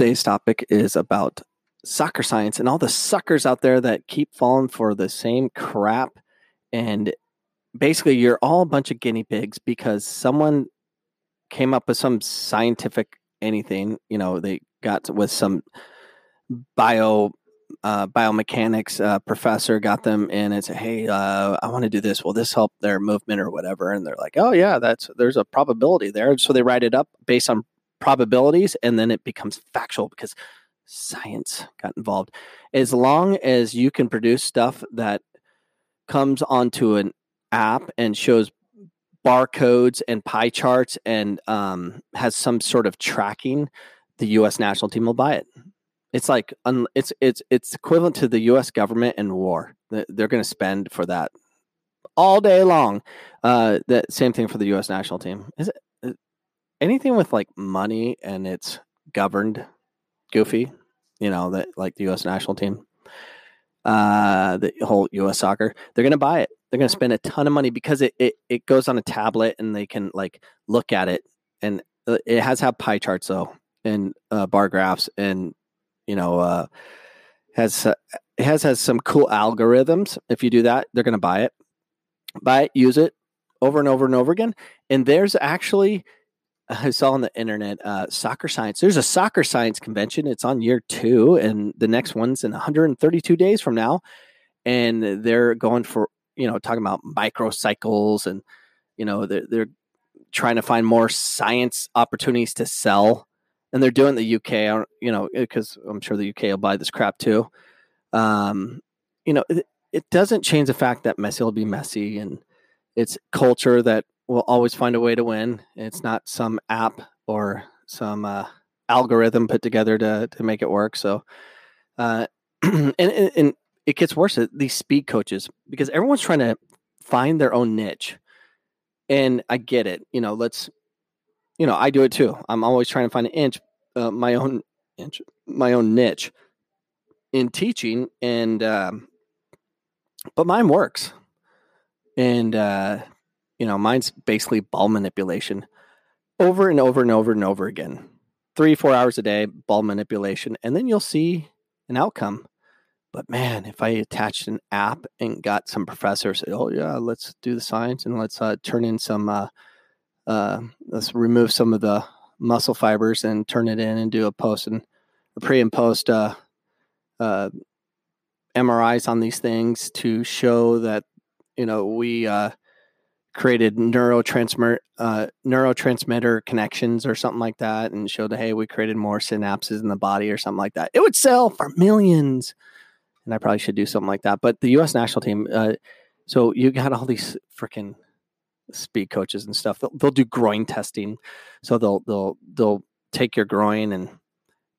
today's topic is about soccer science and all the suckers out there that keep falling for the same crap. And basically, you're all a bunch of guinea pigs because someone came up with some scientific anything. You know, they got with some bio uh, biomechanics uh, professor got them in and said, "Hey, uh, I want to do this. Will this help their movement or whatever?" And they're like, "Oh yeah, that's there's a probability there." So they write it up based on probabilities, and then it becomes factual because science got involved. As long as you can produce stuff that comes onto an app and shows barcodes and pie charts and um, has some sort of tracking, the U.S. national team will buy it. It's like un, it's it's it's equivalent to the U.S. government in war. They're going to spend for that all day long. Uh, the same thing for the U.S. national team. Is it anything with like money and it's governed goofy? You know that like the U.S. national team, uh, the whole U.S. soccer. They're going to buy it. They're going to spend a ton of money because it, it it goes on a tablet and they can like look at it and uh, it has have pie charts though and uh, bar graphs and you know, uh, has uh, has has some cool algorithms. If you do that, they're going to buy it, buy it, use it over and over and over again. And there's actually, I saw on the internet, uh, soccer science. There's a soccer science convention. It's on year two, and the next one's in 132 days from now. And they're going for you know talking about microcycles, and you know they're they're trying to find more science opportunities to sell and they're doing the UK, you know, because I'm sure the UK will buy this crap too. Um, you know, it, it doesn't change the fact that Messi will be messy, and it's culture that will always find a way to win. It's not some app or some uh, algorithm put together to to make it work. So, uh, and, and, and it gets worse. These speed coaches because everyone's trying to find their own niche, and I get it. You know, let's you know, I do it too. I'm always trying to find an inch, uh, my own inch, my own niche in teaching, and um, but mine works, and uh, you know, mine's basically ball manipulation, over and over and over and over again, three four hours a day, ball manipulation, and then you'll see an outcome. But man, if I attached an app and got some professors, oh yeah, let's do the science and let's uh, turn in some uh, uh, let's remove some of the muscle fibers and turn it in and do a post and a pre and post uh, uh, MRIs on these things to show that you know we uh, created neurotransmitter uh, neurotransmitter connections or something like that, and showed hey we created more synapses in the body or something like that. It would sell for millions, and I probably should do something like that. But the U.S. national team, uh, so you got all these freaking speed coaches and stuff. They'll, they'll do groin testing, so they'll they'll they'll take your groin and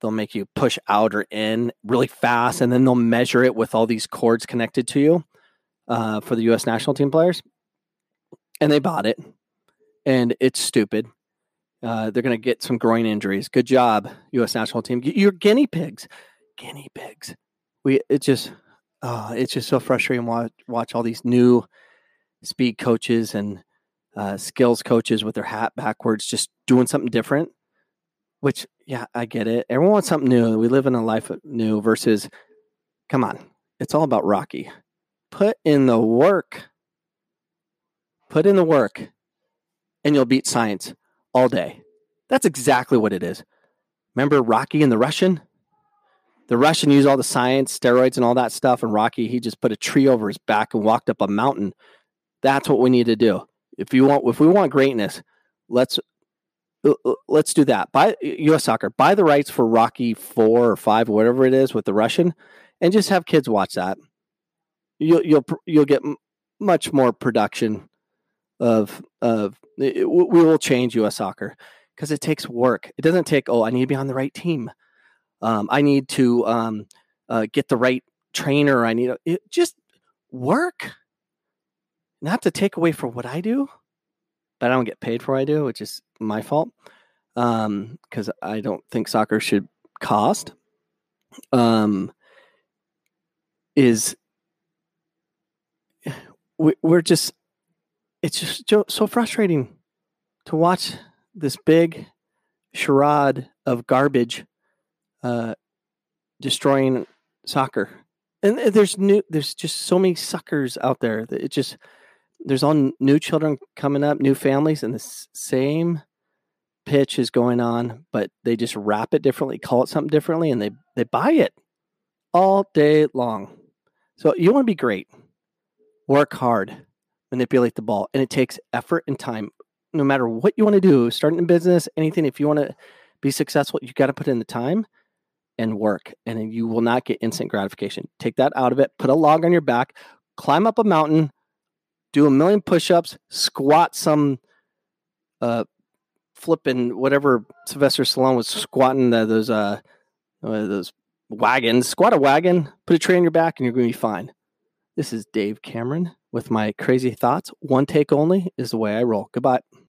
they'll make you push out or in really fast, and then they'll measure it with all these cords connected to you uh, for the U.S. national team players. And they bought it, and it's stupid. Uh, they're going to get some groin injuries. Good job, U.S. national team. You're guinea pigs, guinea pigs. We it just oh, it's just so frustrating. Watch watch all these new speed coaches and uh, skills coaches with their hat backwards, just doing something different. Which, yeah, I get it. Everyone wants something new. We live in a life new versus, come on, it's all about Rocky. Put in the work. Put in the work, and you'll beat science all day. That's exactly what it is. Remember Rocky and the Russian? The Russian used all the science, steroids, and all that stuff, and Rocky, he just put a tree over his back and walked up a mountain. That's what we need to do if you want if we want greatness, let's let's do that. Buy U.S. Soccer. Buy the rights for Rocky four or five, whatever it is, with the Russian, and just have kids watch that. You'll you'll you'll get much more production of of it, we will change U.S. Soccer because it takes work. It doesn't take oh I need to be on the right team. Um, I need to um, uh, get the right trainer. I need it, just work not to take away from what I do, but I don't get paid for what I do, which is my fault. Um, because I don't think soccer should cost. Um, is we, we're just it's just so frustrating to watch this big charade of garbage uh, destroying soccer. And there's new, there's just so many suckers out there. That it just there's all new children coming up, new families, and the same pitch is going on, but they just wrap it differently, call it something differently, and they they buy it all day long. So you want to be great, work hard, manipulate the ball, and it takes effort and time. No matter what you want to do, starting a business, anything, if you want to be successful, you got to put in the time and work, and you will not get instant gratification. Take that out of it, put a log on your back, climb up a mountain, do a million push ups, squat some uh, flipping whatever Sylvester Stallone was squatting the, those uh, uh, those wagons. Squat a wagon, put a tray on your back, and you're going to be fine. This is Dave Cameron with my crazy thoughts. One take only is the way I roll. Goodbye.